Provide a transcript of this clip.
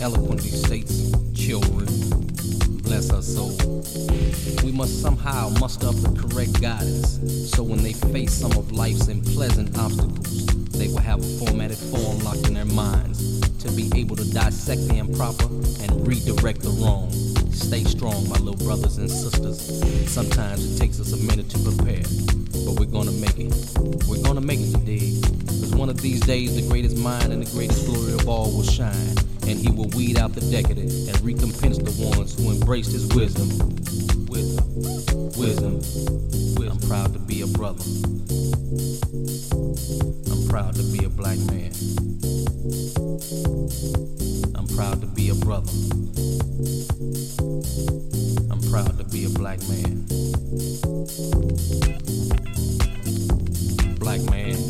eloquently states, children, bless our soul. We must somehow muster up the correct guidance so when they face some of life's unpleasant obstacles, they will have a formatted form locked in their minds to be able to dissect the improper and redirect the wrong. Stay strong, my little brothers and sisters. Sometimes it takes us a minute to prepare, but we're gonna make it. We're gonna make it, dig? Cause one of these days, the greatest mind and the greatest glory of all will shine, and he will weed out the decadent and recompense the ones who embraced his wisdom. Wisdom, wisdom, wisdom. I'm proud to be a brother. I'm proud to be a black man. I'm proud to be a brother. I'm proud to be a black man. Black man.